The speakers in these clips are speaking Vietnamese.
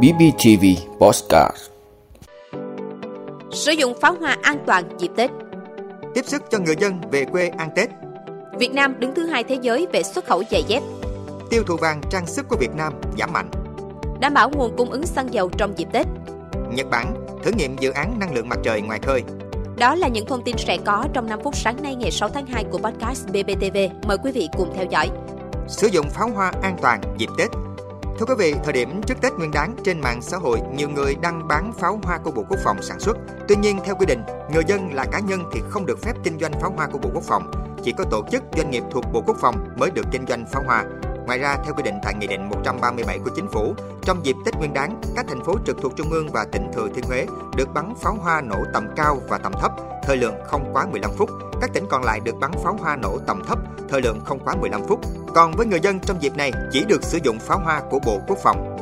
BBTV Postcard Sử dụng pháo hoa an toàn dịp Tết tiếp sức cho người dân về quê ăn Tết. Việt Nam đứng thứ hai thế giới về xuất khẩu giày dép Tiêu thụ vàng trang sức của Việt Nam giảm mạnh. Đảm bảo nguồn cung ứng xăng dầu trong dịp Tết Nhật Bản thử nghiệm dự án năng lượng mặt trời ngoài khơi. Đó là những thông tin sẽ có trong 5 phút sáng nay ngày 6 tháng 2 của podcast BBTV. Mời quý vị cùng theo dõi. Sử dụng pháo hoa an toàn dịp Tết. Thưa quý vị, thời điểm trước Tết Nguyên đán trên mạng xã hội, nhiều người đăng bán pháo hoa của Bộ Quốc phòng sản xuất. Tuy nhiên, theo quy định, người dân là cá nhân thì không được phép kinh doanh pháo hoa của Bộ Quốc phòng. Chỉ có tổ chức doanh nghiệp thuộc Bộ Quốc phòng mới được kinh doanh pháo hoa. Ngoài ra, theo quy định tại Nghị định 137 của Chính phủ, trong dịp Tết Nguyên đán, các thành phố trực thuộc Trung ương và tỉnh Thừa Thiên Huế được bắn pháo hoa nổ tầm cao và tầm thấp, thời lượng không quá 15 phút. Các tỉnh còn lại được bắn pháo hoa nổ tầm thấp, thời lượng không quá 15 phút. Còn với người dân trong dịp này chỉ được sử dụng pháo hoa của Bộ Quốc phòng.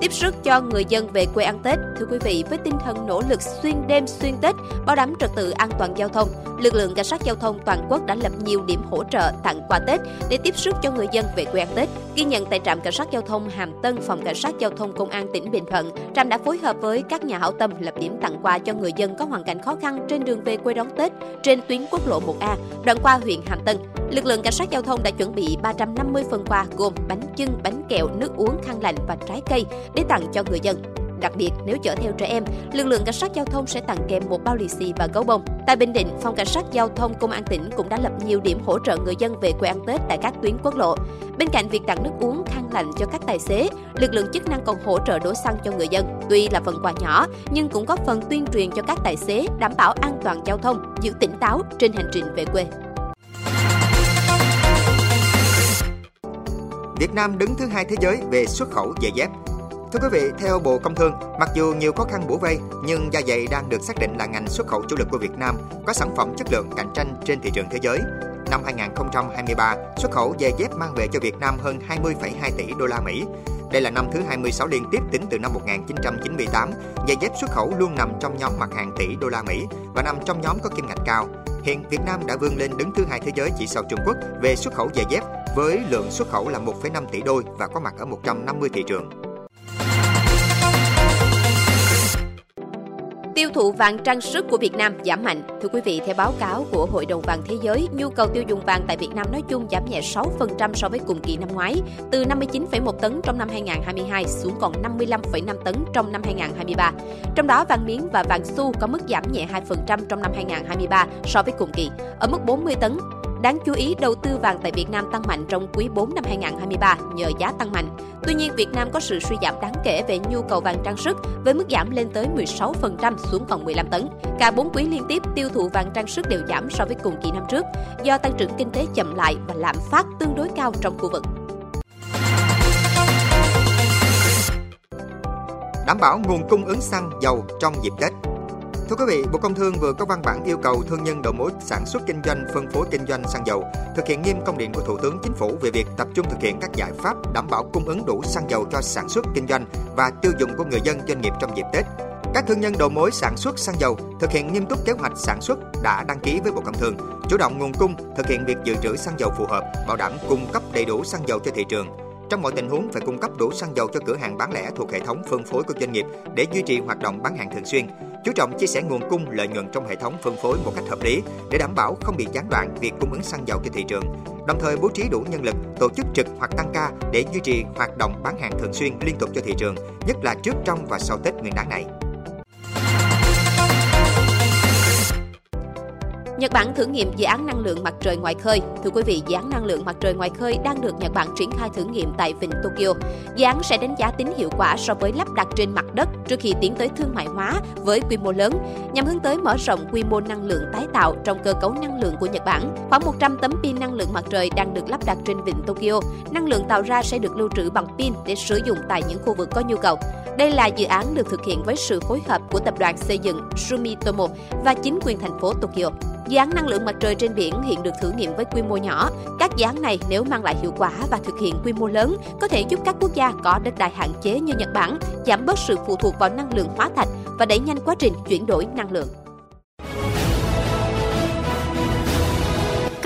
Tiếp sức cho người dân về quê ăn Tết. Thưa quý vị, với tinh thần nỗ lực xuyên đêm xuyên Tết, bảo đảm trật tự an toàn giao thông, lực lượng cảnh sát giao thông toàn quốc đã lập nhiều điểm hỗ trợ tặng quà Tết để tiếp sức cho người dân về quê ăn Tết. Ghi nhận tại trạm cảnh sát giao thông Hàm Tân, phòng cảnh sát giao thông công an tỉnh Bình Thuận, trạm đã phối hợp với các nhà hảo tâm lập điểm tặng quà cho người dân có hoàn cảnh khó khăn trên đường về quê đón Tết trên tuyến quốc lộ 1A, đoạn qua huyện Hàm Tân. Lực lượng cảnh sát giao thông đã chuẩn bị 350 phần quà gồm bánh chưng, bánh kẹo, nước uống, khăn lạnh và trái cây để tặng cho người dân. Đặc biệt, nếu chở theo trẻ em, lực lượng cảnh sát giao thông sẽ tặng kèm một bao lì xì và gấu bông. Tại Bình Định, phòng cảnh sát giao thông công an tỉnh cũng đã lập nhiều điểm hỗ trợ người dân về quê ăn Tết tại các tuyến quốc lộ. Bên cạnh việc tặng nước uống, khăn lạnh cho các tài xế, lực lượng chức năng còn hỗ trợ đổ xăng cho người dân. Tuy là phần quà nhỏ, nhưng cũng có phần tuyên truyền cho các tài xế đảm bảo an toàn giao thông, giữ tỉnh táo trên hành trình về quê. Việt Nam đứng thứ hai thế giới về xuất khẩu giày dép. Thưa quý vị, theo Bộ Công Thương, mặc dù nhiều khó khăn bủa vây, nhưng da dày đang được xác định là ngành xuất khẩu chủ lực của Việt Nam, có sản phẩm chất lượng cạnh tranh trên thị trường thế giới. Năm 2023, xuất khẩu giày dép mang về cho Việt Nam hơn 20,2 tỷ đô la Mỹ. Đây là năm thứ 26 liên tiếp tính từ năm 1998, giày dép xuất khẩu luôn nằm trong nhóm mặt hàng tỷ đô la Mỹ và nằm trong nhóm có kim ngạch cao. Hiện Việt Nam đã vươn lên đứng thứ hai thế giới chỉ sau Trung Quốc về xuất khẩu giày dép với lượng xuất khẩu là 1,5 tỷ đôi và có mặt ở 150 thị trường. Tiêu thụ vàng trang sức của Việt Nam giảm mạnh. Thưa quý vị, theo báo cáo của Hội đồng vàng Thế giới, nhu cầu tiêu dùng vàng tại Việt Nam nói chung giảm nhẹ 6% so với cùng kỳ năm ngoái, từ 59,1 tấn trong năm 2022 xuống còn 55,5 tấn trong năm 2023. Trong đó, vàng miếng và vàng xu có mức giảm nhẹ 2% trong năm 2023 so với cùng kỳ, ở mức 40 tấn. Đáng chú ý, đầu tư vàng tại Việt Nam tăng mạnh trong quý 4 năm 2023 nhờ giá tăng mạnh. Tuy nhiên, Việt Nam có sự suy giảm đáng kể về nhu cầu vàng trang sức với mức giảm lên tới 16% xuống còn 15 tấn. Cả 4 quý liên tiếp, tiêu thụ vàng trang sức đều giảm so với cùng kỳ năm trước do tăng trưởng kinh tế chậm lại và lạm phát tương đối cao trong khu vực. Đảm bảo nguồn cung ứng xăng dầu trong dịp Tết. Thưa quý vị, Bộ Công Thương vừa có văn bản yêu cầu thương nhân đầu mối sản xuất kinh doanh, phân phối kinh doanh xăng dầu thực hiện nghiêm công điện của Thủ tướng Chính phủ về việc tập trung thực hiện các giải pháp đảm bảo cung ứng đủ xăng dầu cho sản xuất kinh doanh và tiêu dùng của người dân doanh nghiệp trong dịp Tết. Các thương nhân đầu mối sản xuất xăng dầu thực hiện nghiêm túc kế hoạch sản xuất đã đăng ký với Bộ Công Thương, chủ động nguồn cung, thực hiện việc dự trữ xăng dầu phù hợp, bảo đảm cung cấp đầy đủ xăng dầu cho thị trường. Trong mọi tình huống phải cung cấp đủ xăng dầu cho cửa hàng bán lẻ thuộc hệ thống phân phối của doanh nghiệp để duy trì hoạt động bán hàng thường xuyên. Chú trọng chia sẻ nguồn cung lợi nhuận trong hệ thống phân phối một cách hợp lý để đảm bảo không bị gián đoạn việc cung ứng xăng dầu cho thị trường. Đồng thời bố trí đủ nhân lực, tổ chức trực hoặc tăng ca để duy trì hoạt động bán hàng thường xuyên liên tục cho thị trường, nhất là trước, trong và sau Tết Nguyên đán này. Nhật Bản thử nghiệm dự án năng lượng mặt trời ngoài khơi. Thưa quý vị, dự án năng lượng mặt trời ngoài khơi đang được Nhật Bản triển khai thử nghiệm tại vịnh Tokyo. Dự án sẽ đánh giá tính hiệu quả so với lắp đặt trên mặt đất trước khi tiến tới thương mại hóa với quy mô lớn, nhằm hướng tới mở rộng quy mô năng lượng tái tạo trong cơ cấu năng lượng của Nhật Bản. Khoảng 100 tấm pin năng lượng mặt trời đang được lắp đặt trên vịnh Tokyo. Năng lượng tạo ra sẽ được lưu trữ bằng pin để sử dụng tại những khu vực có nhu cầu. Đây là dự án được thực hiện với sự phối hợp của tập đoàn xây dựng Sumitomo và chính quyền thành phố Tokyo. Dự án năng lượng mặt trời trên biển hiện được thử nghiệm với quy mô nhỏ. Các dự án này nếu mang lại hiệu quả và thực hiện quy mô lớn, có thể giúp các quốc gia có đất đai hạn chế như Nhật Bản giảm bớt sự phụ thuộc vào năng lượng hóa thạch và đẩy nhanh quá trình chuyển đổi năng lượng.